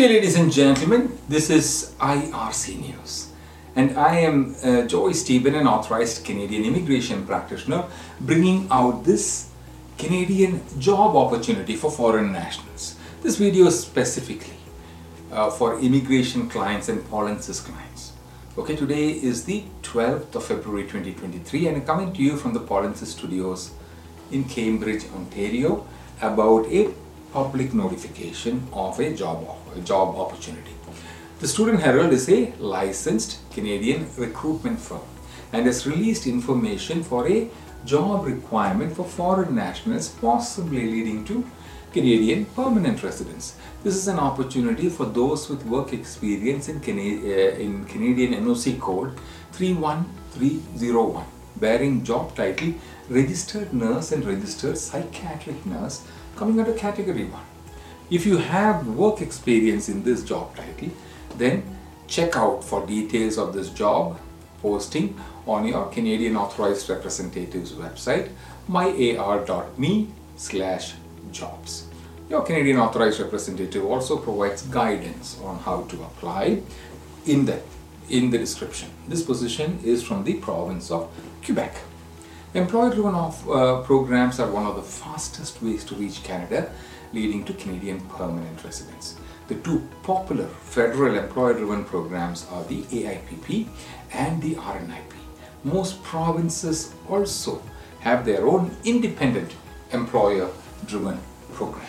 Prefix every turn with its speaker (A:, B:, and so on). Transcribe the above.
A: day, ladies and gentlemen. This is IRC News, and I am uh, Joy Stephen, an authorized Canadian immigration practitioner, bringing out this Canadian job opportunity for foreign nationals. This video is specifically uh, for immigration clients and Polinsys clients. Okay, today is the 12th of February 2023, and I'm coming to you from the Polinsys studios in Cambridge, Ontario, about a public notification of a job, a job opportunity. The Student Herald is a licensed Canadian recruitment firm and has released information for a job requirement for foreign nationals, possibly leading to Canadian permanent residence. This is an opportunity for those with work experience in, Cana- uh, in Canadian NOC code 31301 bearing job title registered nurse and registered psychiatric nurse coming under category 1. If you have work experience in this job title, then check out for details of this job posting on your Canadian Authorized Representative's website myar.me slash jobs. Your Canadian Authorized Representative also provides guidance on how to apply in the, in the description. This position is from the province of Quebec. Employer-driven uh, programs are one of the fastest ways to reach Canada, leading to Canadian permanent residence. The two popular federal employer-driven programs are the AIPP and the RNIP. Most provinces also have their own independent employer-driven program.